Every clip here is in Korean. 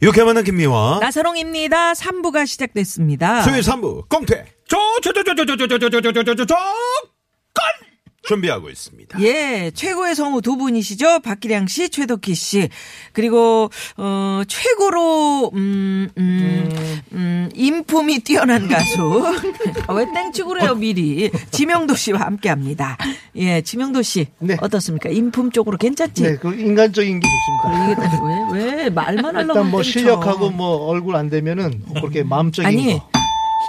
이렇게 만난 김미화. 나선홍입니다 3부가 시작됐습니다 수요일 3부 공퇴. 저저저저저저저저저저저 준비하고 있습니다. 예, 최고의 성우 두 분이시죠. 박기량 씨, 최덕희 씨. 그리고, 어, 최고로, 음, 음, 음, 인품이 뛰어난 가수. 아, 왜 땡치고 그래요, 미리. 지명도 씨와 함께 합니다. 예, 지명도 씨. 네. 어떻습니까? 인품 쪽으로 괜찮지? 네, 그 인간적인 게 좋습니다. 이게 딱 왜, 왜, 말만 하려고 일단 뭐 땡쳐. 실력하고 뭐 얼굴 안 되면은 그렇게 마음적인 아니, 거.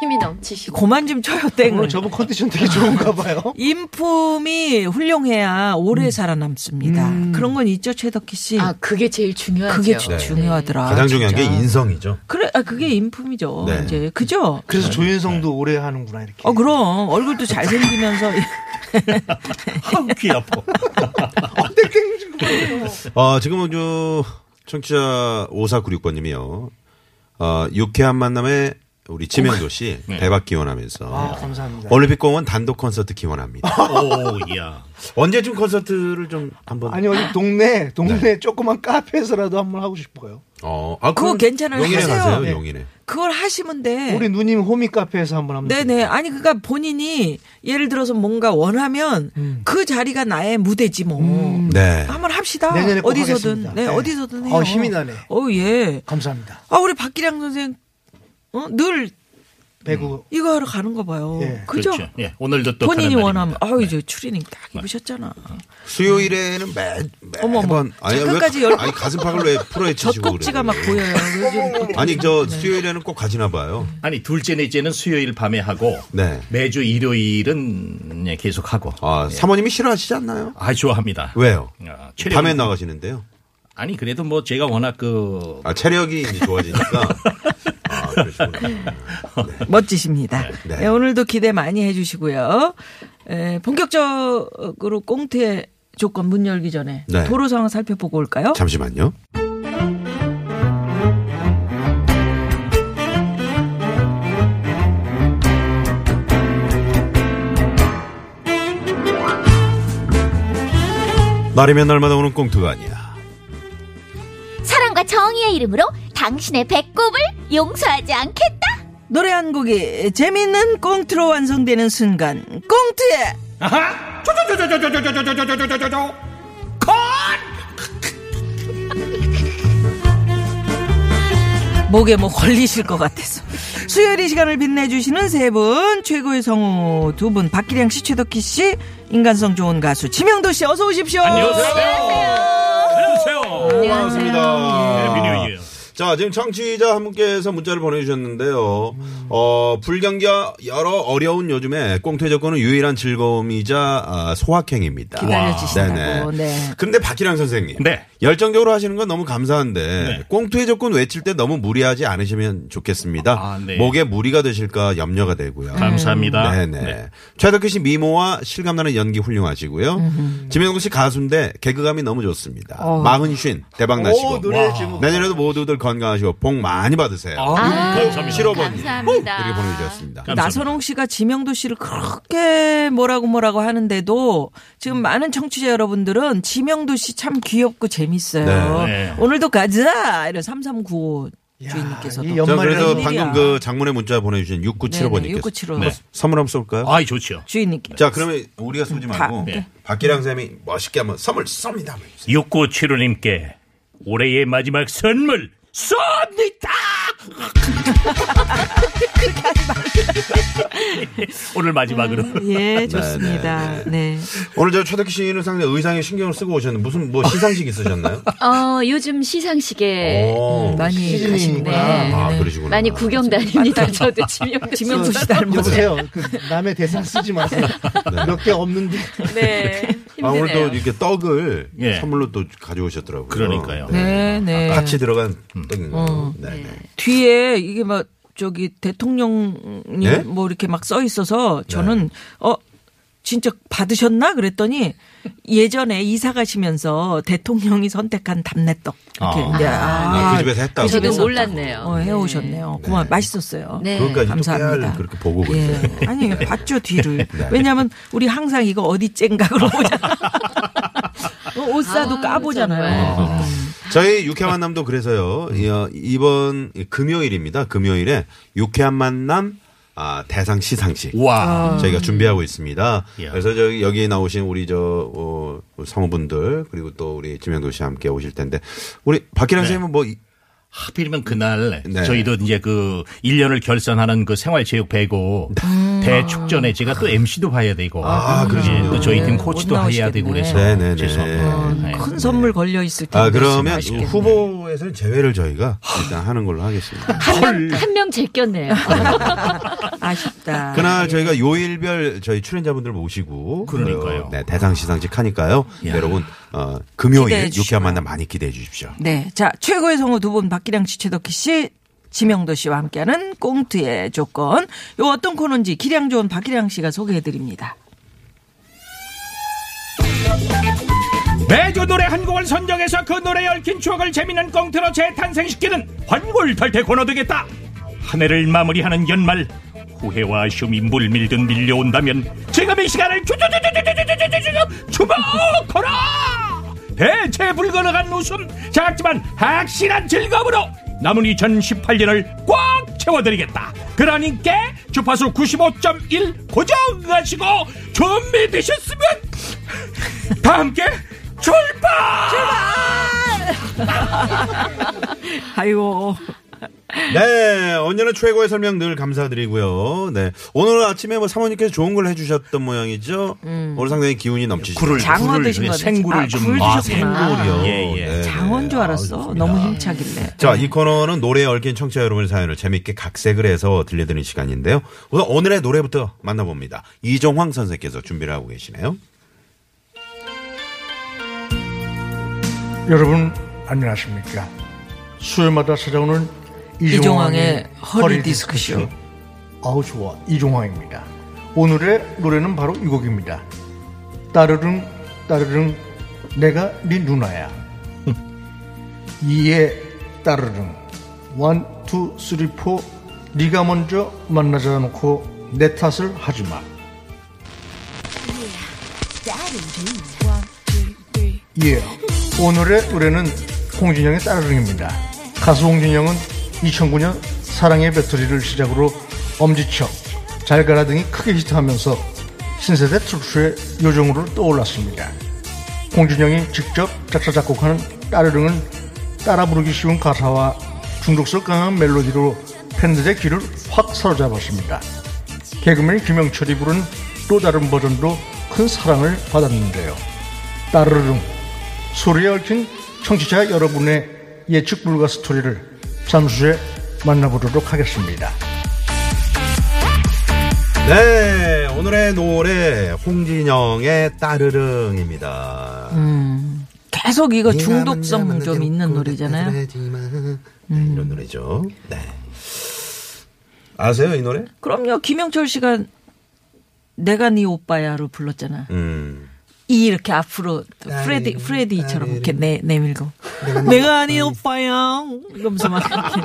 힘이 넘치시고. 고만 좀 쳐요, 땡을. 오늘 저분 컨디션 되게 좋은가 봐요. 인품이 훌륭해야 오래 살아남습니다. 그런 건 있죠, 최덕희 씨. 아, 그게 제일 중요하죠. 그게 주- 중요하더라. 가장 중요한 게. 인성이죠. 그래, 아, 그게 인품이죠. 네. 이제 그죠? 그래서 조인성도 오래 하는구나 이렇게. 어 그럼 얼굴도 잘생기면서 아우 귀 아파 어, 지금은 저 청취자 5496번님이요. 어, 유쾌한 만남에 우리 지명도 씨 대박 기원하면서 아, 감사합니다. 올림픽 공원 단독 콘서트 기원합니다. 오야 언제쯤 콘서트를 좀 한번 아니 어디 동네 동네 네. 조그만 카페에서라도 한번 하고 싶어요. 어, 아, 그거 괜찮아요. 용인에 하세요. 가세요. 네. 용인에. 그걸 하시면 돼. 우리 누님 호미 카페에서 한번 하면. 네네. 아니 그러니까 본인이 예를 들어서 뭔가 원하면 그 자리가 나의 무대지 뭐. 네. 한번 합시다. 내년에 꼭 어디서든. 하겠습니다. 네, 네. 어디서든 해요. 어, 힘이 나네. 어 예. 감사합니다. 아 우리 박기량 선생 어? 늘 배구. 이거 하러 가는 거 봐요. 예. 그죠? 그렇죠. 예, 오늘도 또 본인이 가는 원하면 날입니다. 아유 네. 이제 추리닝 딱 입으셨잖아. 수요일에는 매, 어머, 어머. 매번 아니 가- 열- 아니 가슴팍을 왜 풀어헤치시고 젖꼭지가 막 보여요. 요즘 아니 저 수요일에는 꼭 가지나 봐요. 아니 둘째 넷째는 수요일 밤에 하고 네. 매주 일요일은 예, 계속 하고 아, 사모님이 싫어하시지 않나요? 아 좋아합니다. 왜요? 아, 체력 밤에 나가시는데요. 아니 그래도 뭐 제가 워낙 그 아, 체력이 좋아지니까. 멋지십니다. 네. 네, 오늘도 기대 많이 해주시고요. 에, 본격적으로 꽁트의 조건 문 열기 전에 네. 도로 상황 살펴보고 올까요? 잠시만요. 날이면 날마다 오는 꽁트가 아니야. 사랑과 정의의 이름으로 당신의 배꼽을 용서하지 않겠다. 노래 한 곡이 재미있는 꽁트로 완성되는 순간 꽁트의 목에 뭐 걸리실 것 같아서. 수요일 이 시간을 빛내주시는 세 분 최고의 성우 두 분 박기량 씨 최덕희 씨 인간성 좋은 가수 지명도 씨 어서 오십시오. 안녕하세요. 반갑습니다. 자, 지금 청취자 한 분께서 문자를 보내주셨는데요. 어, 불경기와 여러 어려운 요즘에 꽁트 조건은 유일한 즐거움이자 아, 소확행입니다. 기다려주신다고 네네. 네. 근데 박기량 선생님. 네. 열정적으로 하시는 건 너무 감사한데 네. 꽁투의 조건 외칠 때 너무 무리하지 않으시면 좋겠습니다. 아, 네. 목에 무리가 되실까 염려가 되고요. 감사합니다. 네네. 네. 최덕희 씨 미모와 실감나는 연기 훌륭하시고요. 지명도 씨 가수인데 개그감이 너무 좋습니다. 어. 마흔 쉰 대박 나시고 오, 노래 제목. 내년에도 모두들 건강하시고 복 많이 받으세요. 아, 감사합니다. 실어버님 감사합니다. 이렇게 보내주셨습니다. 감사합니다. 나선홍 씨가 지명도 씨를 그렇게 뭐라고 뭐라고 하는데도 지금 많은 청취자 여러분들은 지명도 씨 참 귀엽고 재밌어요. 네. 네. 오늘도 가자! 이런 3395 주인님께서도. 연말이라는 그래서. 방금 그 장문의 문자 보내주신 6975번님께서 네네, 6975. 네. 선물 한번 쏠까요? 아이 좋죠. 주인님께. 자, 그러면 우리가 쏘지 다, 말고 네. 박기량 쌤이 멋있게 한번 선물 쏩니다. 한번 해주세요. 육구칠호님께 올해의 마지막 선물 Somnita! 오늘 마지막으로. 예, 좋습니다. 네. 오늘 저 최덕기 씨는 상당히 의상에 신경을 쓰고 오셨는데 무슨 뭐 시상식 있으셨나요? 어, 요즘 시상식에 오. 음, 많이 시즌이니까. 가시네. 아, 그러시구나. 많이 구경 다닙니다. 저도 지명도 씨. 닮았어요. 여보세요. 그 남의 대사 쓰지 마세요. 몇개 없는데. 네. 아, 오늘 또 힘드네요. 이렇게 떡을 예. 선물로 또 가져오셨더라고요. 그러니까요. 네, 네. 같이 들어간 떡인가요? 네, 네. 뒤에 이게 막 저기 대통령이 예? 뭐 이렇게 막 써 있어서 저는 어 진짜 받으셨나 그랬더니 예전에 이사 가시면서 대통령이 선택한 답내떡 이렇게 아. 이제 아, 그 집에서 했다고. 저도 집에서 몰랐네요. 어, 해오셨네요. 고마 맛있었어요. 네. 그것까지 또 감사합니다. 그렇게 보고 예. 그러세요. 아니 봤죠 뒤를. 네. 왜냐하면 우리 항상 이거 어디 쨍가 그러보잖아. 옷 사도 아, 까보잖아요. 저희 유쾌한 만남도 그래서요. 이, 어, 이번 금요일입니다. 금요일에 유쾌한 만남 아, 대상 시상식. 와. 저희가 준비하고 있습니다. 이야. 그래서 저기 여기 나오신 우리 저 어, 성우분들 그리고 또 우리 지명도 씨 함께 오실 텐데 우리 박기란 네. 선생님은 뭐 이- 하필이면 그날 네. 저희도 이제 그 1년을 결산하는 그 생활체육 배구 대축전에 제가 또 MC도 봐야 되고 음. 아, 그러시군요. 예, 또 저희 팀 네, 코치도 못 해야 되고 그래서 나오시겠네. 네네네. 죄송합니다. 네. 큰 선물 걸려 있을 텐데. 아 그러면 아쉽겠네. 후보에서는 제외를 저희가 일단 하는 걸로 하겠습니다. 한명 제꼈네요. 아쉽다. 그날 저희가 요일별 저희 출연자분들 모시고 그러니까요. 그, 네, 대상 시상식 하니까요. 야. 여러분 어, 금요일 기대해 유쾌한 주시고요. 만남 많이 기대해 주십시오. 네. 자, 최고의 성우 두 분, 박기량 씨, 최덕희 씨, 지명도 씨와 함께하는 꽁트의 조건. 요 어떤 코너인지 기량 좋은 박기량 씨가 소개해 드립니다. 매주 노래 한 곡을 선정해서 그 노래에 얽힌 추억을 재미있는 꽁트로 재탄생시키는 환골탈태 코너 되겠다. 한 해를 마무리하는 연말 후회와 아쉬움이 물밀듯 밀려온다면 지금 이 시간을 주주주주주주주주주주 주목하라. 대체 불가능한 웃음 작지만 확실한 즐거움으로 남은 2018년을 꽉 채워드리겠다. 그러니까 주파수 95.1 고정하시고 준비되셨으면 다 함께 출발! 아이고. 네, 언제나 최고의 설명 늘 감사드리고요. 네, 오늘 아침에 뭐 사모님께서 좋은 걸 해주셨던 모양이죠. 오늘 상당히 기운이 넘치시죠. 굴을 장어 굴을, 드신 예, 거네. 생굴을 아, 좀굴 아, 드셨구나. 생굴이요. 예, 예. 네, 장어인 줄 네. 알았어. 아. 너무 힘차길래. 자, 이 코너는 노래에 얽힌 청취자 여러분의 사연을 재밌게 각색을 해서 들려드리는 시간인데요. 우선 오늘의 노래부터 만나봅니다. 이종황 선생께서 준비를 하고 계시네요. 여러분 안녕하십니까? 수요일마다 찾아오는 이종황의 허리. 디스크쇼. 아우 좋아 이종황입니다. 오늘의 노래는 바로 이 곡입니다. 따르릉 따르릉 내가 네 누나야. 이에 따르릉 one, two, three, four 네가 먼저 만나자 놓고 내 탓을 하지 마. 예. 오늘의 노래는 홍진영의 따르릉입니다. 가수 홍진영은 2009년 사랑의 배터리를 시작으로 엄지척, 잘 가라 등이 크게 히트하면서 신세대 트로트의 요정으로 떠올랐습니다. 홍진영이 직접 작사 작곡하는 따르릉은 따라 부르기 쉬운 가사와 중독성 강한 멜로디로 팬들의 귀를 확 사로잡았습니다. 개그맨 김영철이 부른 또 다른 버전도 큰 사랑을 받았는데요. 따르릉 소리에 얽힌 청취자 여러분의 예측 불가 스토리를 잠시 후에 만나보도록 하겠습니다. 네, 오늘의 노래 홍진영의 따르릉입니다. 계속 이거 중독성 좀 있는 노래잖아요. 네, 이런 노래죠. 네. 아세요 이 노래? 그럼요. 김영철 씨가 내가 네 오빠야로 불렀잖아. 음. 이 이렇게 앞으로 프레디 프레디처럼 이렇게 내 내밀고 내가 네 오빠야 이러면서 막 이렇게.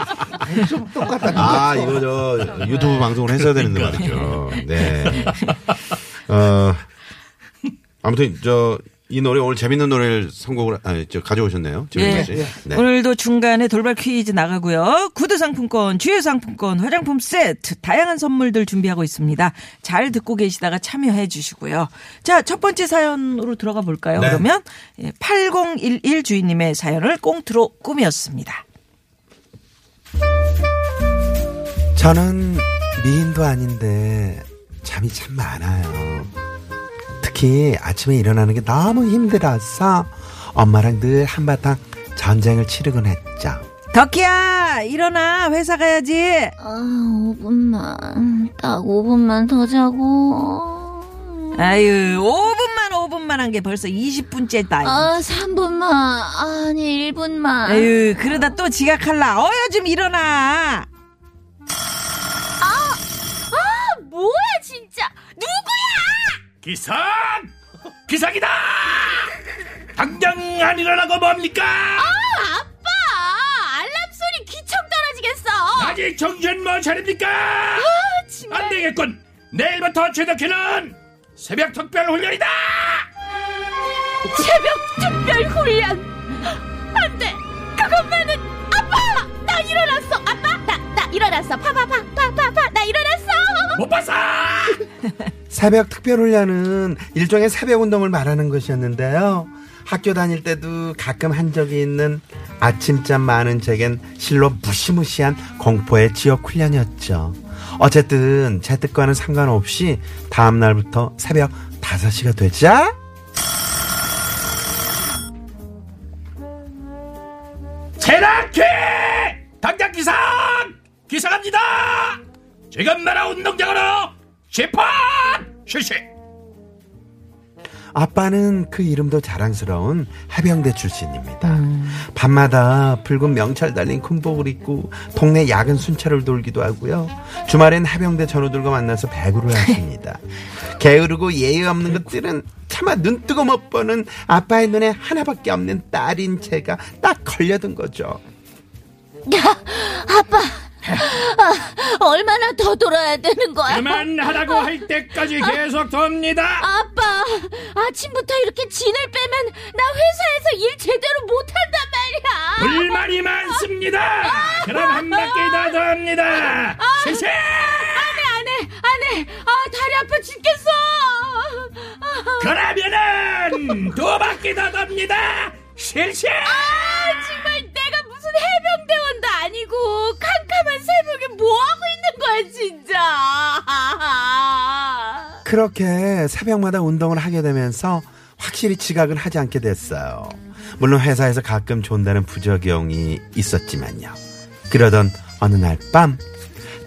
아 이거 저 유튜브 방송을 했어야 되는데 말이죠. 네. 어 아무튼 저 이 노래 오늘 재밌는 노래를 선곡을 아니 저 가져오셨네요. 예. 지금 씨. 네. 오늘도 중간에 돌발 퀴즈 나가고요. 구두 상품권, 주유 상품권, 화장품 세트, 다양한 선물들 준비하고 있습니다. 잘 듣고 계시다가 참여해 주시고요. 자, 첫 번째 사연으로 들어가 볼까요? 네. 그러면 예, 8011 주인님의 사연을 꽁트로 꾸몄습니다. 저는 미인도 아닌데 잠이 참 많아요. 특히 아침에 일어나는 게 너무 힘들어서 엄마랑 늘 한바탕 전쟁을 치르곤 했죠. 덕희야 일어나 회사 가야지. 아, 5분만. 딱 5분만 더 자고. 아유 5분만 5분만 한 게 벌써 20분째다. 아, 3분만. 아니, 1분만. 아유 그러다 또 지각할라. 어여 좀 일어나. 기상! 기상이다! 당장 안 일어나고 뭡니까? 아빠! 알람 소리 귀청 떨어지겠어. 아직 정신 못 차립니까? 안 되겠군. 내일부터 최덕희는 새벽 특별 훈련이다. 새벽 특별 훈련. 안 돼. 그것만은 아빠! 나 일어났어. 아빠! 나, 나 일어났어. 파파파, 파파파. 나 일어났어. 못 봤어. 새벽 특별 훈련은 일종의 새벽 운동을 말하는 것이었는데요. 학교 다닐 때도 가끔 한 적이 있는 아침잠 많은 제겐 실로 무시무시한 공포의 지역 훈련이었죠. 어쨌든 제 뜻과는 상관없이 다음 날부터 새벽 5시가 되자 테라키! 당장 기상! 기상합니다! 지금 나라 운동장으로 재판 실시! 아빠는 그 이름도 자랑스러운 해병대 출신입니다. 밤마다 붉은 명찰 달린 군복을 입고 동네 야근 순찰을 돌기도 하고요. 주말엔 해병대 전우들과 만나서 배구를 하십니다. 게으르고 예의 없는 것들은 차마 눈 뜨고 못 보는 아빠의 눈에 하나밖에 없는 딸인 제가 딱 걸려든 거죠. 아빠. 아, 얼마나 더 돌아야 되는 거야? 그만하라고 할 때까지 계속 돕니다. 아빠, 아침부터 이렇게 진을 빼면 나 회사에서 일 제대로 못한단 말이야. 불만이 많습니다. 그럼 한 바퀴 더 돕니다. 실시! 안해, 안해, 안해. 아, 다리 아파 죽겠어. 아, 그러면은 두 바퀴 더 돕니다. 실시! 아, 그렇게 새벽마다 운동을 하게 되면서 확실히 지각은 하지 않게 됐어요. 물론 회사에서 가끔 존다는 부적용이 있었지만요. 그러던 어느 날 밤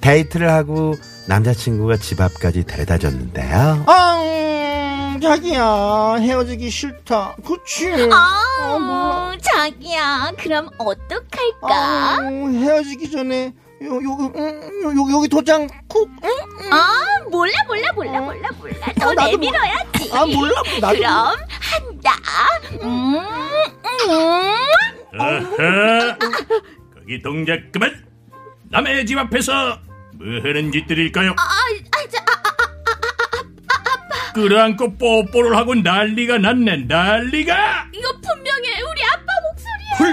데이트를 하고 남자친구가 집 앞까지 데려다 줬는데요. 아, 자기야, 헤어지기 싫다. 그치? 아, 몰라. 자기야, 그럼 어떡할까? 아, 헤어지기 전에 요, 요, 음, 요, 요, 여기 도장 쿡. 응? 아, 몰라, 몰라, 몰라, 몰라, 몰라. 더 아, 나도 내밀어야지. 아, 몰라. 나도 그럼 한다. 음, 음. 어허. 거기 동작 그만. 남의 집 앞에서 뭐 하는 짓들일까요? 아, 아, 자, 아, 끌어안고 뽀뽀를 하고 난리가 났네 난리가 이거 분명히 우리 아빠 목소리야. 캣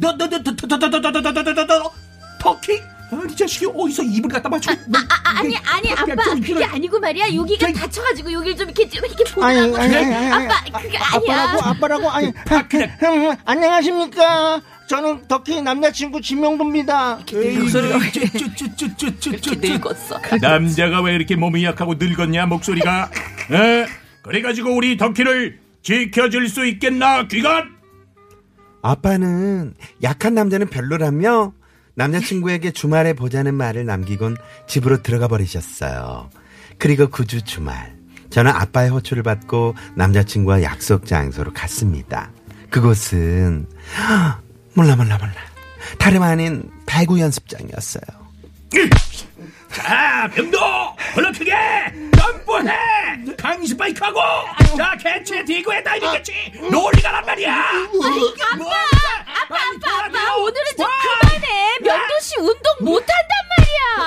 캣 너너 너 너 너 너 너 너 너 너 너 터키 아이 자식이 어디서 입을 갖다 맞춰 아, 아니, 아니, 아빠, 그게 아니고 말이야. 여기가 다쳐가지고 여기를 좀 이렇게 좀 이렇게 아니, 보라고. 아니, 아니, 아니, 아니. 아빠, 그게 아니야. 아빠라고, 아빠라고, 아니. 음, 안녕하십니까. 저는 덕희 남자친구 진명도입니다. 목소리가 왜 쭈쭈쭈쭈쭈쭈 늙었어? 남자가 왜 이렇게 몸이 약하고 늙었냐 목소리가 에? 그래가지고 우리 덕키를 지켜줄 수 있겠나 귀간 아빠는 약한 남자는 별로라며 남자친구에게 주말에 보자는 말을 남기곤 집으로 들어가 버리셨어요. 그리고 그 주 주말 저는 아빠의 호출을 받고 남자친구와 약속 장소로 갔습니다. 그곳은 몰라 몰라 몰라 다름 아닌 배구 연습장이었어요. 자 병도 불러 크게 점프해 강시 바이크하고 자 개체 디그에 다 이겼지 논리가 란 말이야 아빠 아빠, 아빠, 아빠, 오늘은 좀 그만해. 명도 씨 운동 못한단 말이야.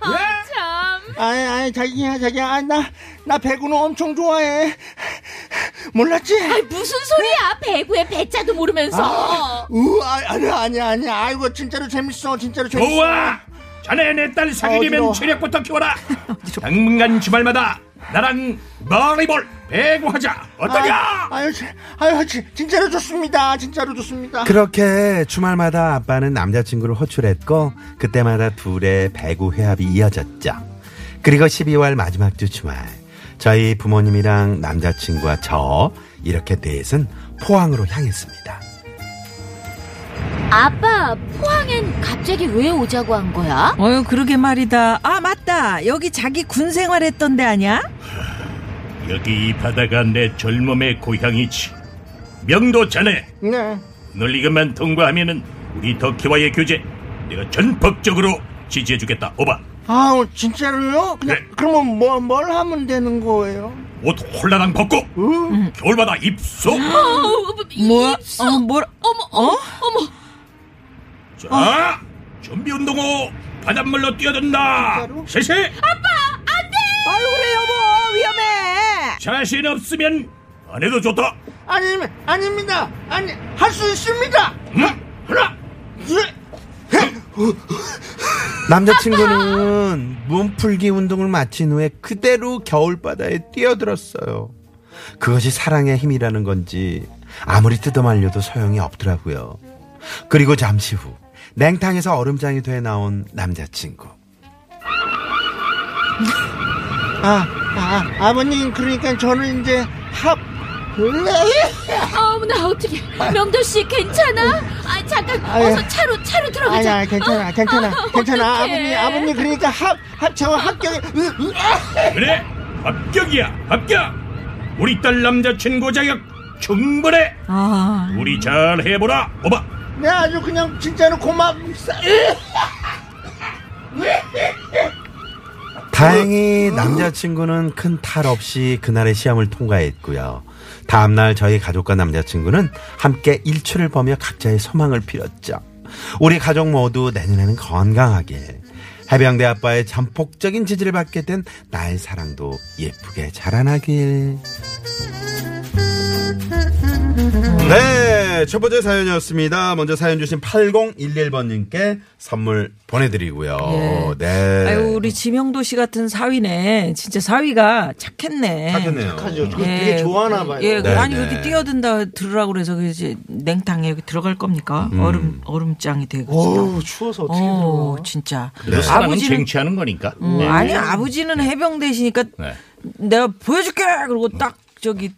아, 왜? 참. 아니, 아니, 자기야, 자기야. 아, 나, 나 배구는 엄청 좋아해. 몰랐지? 아이, 무슨 소리야? 배구의 배자도 모르면서. 우, 아, 아니, 아니, 아니. 아이고, 진짜로 재밌어. 진짜로 재밌어. 좋아 자네 내 딸 사귀려면 어지러워. 체력부터 키워라 당분간 주말마다 나랑 머리볼 배구하자. 어떠냐? 아유, 지- 아유, 지- 진짜로 좋습니다. 진짜로 좋습니다. 그렇게 주말마다 아빠는 남자친구를 호출했고 그때마다 둘의 배구 회합이 이어졌죠. 그리고 12월 마지막 주 주말 저희 부모님이랑 남자친구와 저 이렇게 넷은 포항으로 향했습니다. 아빠 포항엔 갑자기 왜 오자고 한 거야? 어유 그러게 말이다. 아 맞다. 여기 자기 군 생활했던 데 아니야? 여기 이 바다가 내 젊음의 고향이지. 명도 자네. 네. 오늘 이것만 통과하면은 우리 덕희와의 교제 내가 전폭적으로 지지해주겠다. 오바. 아우, 진짜로요? 그냥, 네. 그러면 뭐, 뭘 하면 되는 거예요? 옷 홀라당 벗고 어? 겨울바다 입소. 뭐? 어, 뭘? 어머 어머 어머 자, 준비 운동 후 바닷물로 뛰어든다. 실시. 아유 그래 여보 위험해. 자신 없으면 안 해도 좋다. 아니, 아닙니다. 아니, 할 수 있습니다. 응? 하나. 예. 남자친구는 몸풀기 운동을 마친 후에 그대로 겨울바다에 뛰어들었어요. 그것이 사랑의 힘이라는 건지 아무리 뜯어 말려도 소용이 없더라고요. 그리고 잠시 후 냉탕에서 얼음장이 돼 나온 남자친구. 아, 아, 아버님, 그러니까 저는 이제 합, 어머나 어떻게 명도 씨 괜찮아? 아 잠깐 아유. 어서 차로 차로 들어가자. 아니야, 괜찮아, 괜찮아, 아, 괜찮아. 어떡해. 아버님, 아버님, 그러니까 합, 합, 저 합격에, 그래. 합격이야. 합격. 우리 딸 남자친구 자격 충분해. 아 우리 잘 해보라. 오바. 네, 아주 그냥 진짜로 고맙사. 다행히 남자친구는 큰 탈 없이 그날의 시험을 통과했고요. 다음날 저희 가족과 남자친구는 함께 일출을 보며 각자의 소망을 빌었죠. 우리 가족 모두 내년에는 건강하게 해병대 아빠의 전폭적인 지지를 받게 된 나의 사랑도 예쁘게 자라나길. 네, 첫 번째 사연이었습니다. 먼저 사연 주신 8011번님께 선물 보내드리고요. 예. 네. 아유 우리 지명도 씨 같은 사위네. 진짜 사위가 착했네. 착했네요. 하죠. 저 되게 좋아하나 봐요. 예, 네, 아니 네. 어디 뛰어든다 들으라고 그래서 그 이제 냉탕에 여기 들어갈 겁니까? 음. 얼음 얼음장이 되고. 어우, 추워서 어떻게 어, 들어가. 진짜. 네. 아버지는 쟁취하는 거니까. 음, 네. 아니 아버지는 해병대시니까 네. 내가 보여줄게 그리고 딱 저기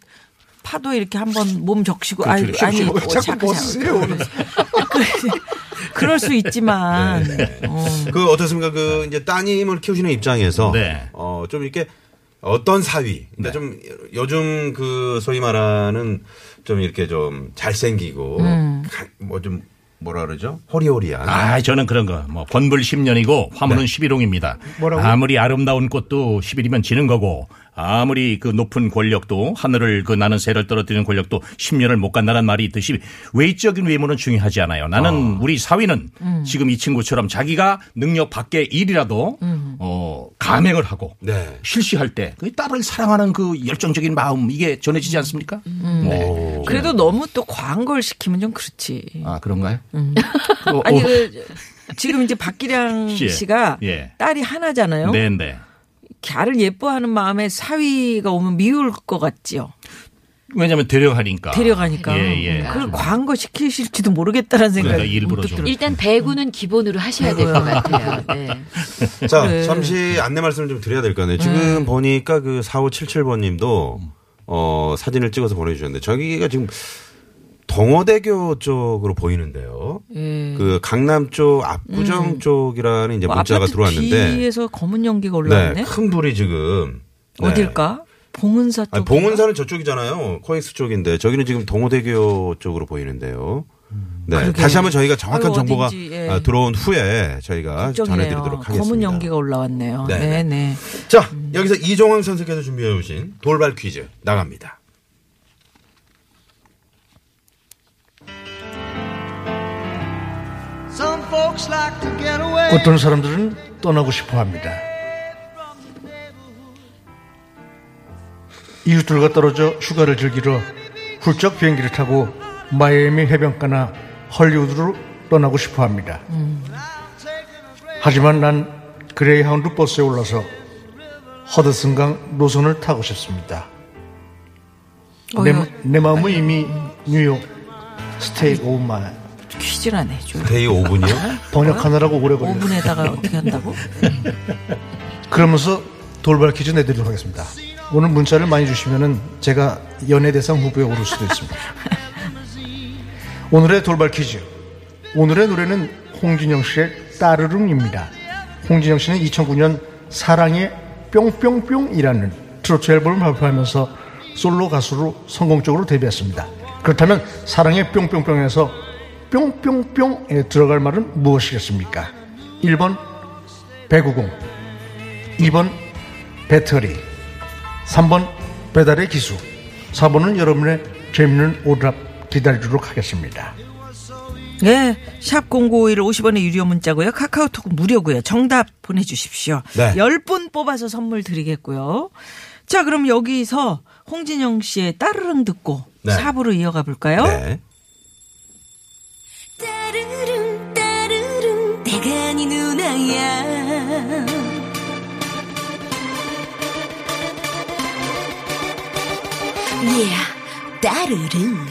파도 이렇게 한번 몸 적시고 아니 그렇죠. 아니 뭐 어, 자꾸 벗으세요. 그- 그럴 수 있지만 어. 그 어떻습니까? 그 이제 따님을 키우시는 입장에서 네. 어좀 이렇게 어떤 사위, 근데 좀 요즘 그 소위 말하는 좀 이렇게 좀 잘생기고 뭐좀 뭐라 그러죠? 호리호리한. 아, 저는 그런 거. 뭐 권불 10년이고 화물은 11홍입니다. 뭐라고? 아무리 아름다운 꽃도 10일이면 지는 거고 아무리 그 높은 권력도 하늘을 그 나는 새를 떨어뜨리는 권력도 10년을 못 간다는 말이 있듯이 외적인 외모는 중요하지 않아요. 나는 우리 사위는 지금 이 친구처럼 자기가 능력 밖의 일이라도 어 감행을 하고 네. 실시할 때 그 딸을 사랑하는 그 열정적인 마음 이게 전해지지 않습니까? 네. 그래도 너무 또 과한 걸 시키면 좀 그렇지. 아 그런가요? 어, 아니 어. 그 지금 이제 박기량 예. 씨가 예. 딸이 하나잖아요. 네, 네. 걔를 예뻐하는 마음에 사위가 오면 미울 것 같지요. 왜냐하면 데려가니까. 데려가니까. 예, 예. 그걸 거 시키실지도 모르겠다는 생각이 그러니까 일부러 좀. 일단 배구는 기본으로 하셔야 될 것 같아요. 네. 자, 그래. 잠시 안내 말씀을 좀 드려야 될거 아니에요. 지금 보니까 그 4577번 님도 어, 사진을 찍어서 보내주셨는데 저기가 지금 동호대교 쪽으로 보이는데요. 예. 그 강남 쪽 압구정 쪽이라는 이제 뭐 문자가 들어왔는데 뒤에서 검은 연기가 네, 올라왔네. 큰 불이 지금 네. 어딜까? 봉은사 쪽. 봉은사는 저쪽이잖아요. 코엑스 쪽인데 저기는 지금 동호대교 쪽으로 보이는데요. 네. 그러게. 다시 한번 저희가 정확한 아유, 정보가 어딘지, 예. 아, 들어온 후에 저희가 걱정이네요. 전해드리도록 하겠습니다. 검은 연기가 올라왔네요. 네, 네, 네. 자, 여기서 이종황 선생께서 준비해 오신 돌발 퀴즈 나갑니다. 어떤 사람들은 떠나고 싶어 합니다. 이웃들과 떨어져 휴가를 즐기러 훌쩍 비행기를 타고 마이애미 해변가나 헐리우드로 떠나고 싶어 합니다. 하지만 난 그레이하운드 버스에 올라서 허드슨강 노선을 타고 싶습니다. 어, 내, 내 마음은 이미 뉴욕 스테이크 오마 퀴 즈를 안 해줘요. 데이 5분이요? 번역하느라고 오래 걸려요. 5분에다가 어떻게 한다고? 그러면서 돌발 퀴즈 내드리도록 하겠습니다. 오늘 문자를 많이 주시면은 제가 연예대상 후보에 오를 수도 있습니다. 오늘의 돌발 퀴즈. 오늘의 노래는 홍진영 씨의 따르릉입니다. 홍진영 씨는 2009년 사랑의 뿅뿅뿅이라는 트로트 앨범을 발표하면서 솔로 가수로 성공적으로 데뷔했습니다. 그렇다면 사랑의 뿅뿅뿅에서 뿅뿅뿅에 들어갈 말은 무엇이겠습니까? 1번 배구공 2번 배터리 3번 배달의 기수 4번은 여러분의 재밌는 오답 기다리도록 하겠습니다. 예, 샵0951 50원의 유료 문자고요. 카카오톡 무료고요. 정답 보내주십시오. 네. 10분 뽑아서 선물 드리겠고요. 자, 그럼 여기서 홍진영 씨의 따르릉 듣고 네. 4부로 이어가 볼까요? 네. 따르릉 따르릉 내가 네 누나야. Yeah 따르릉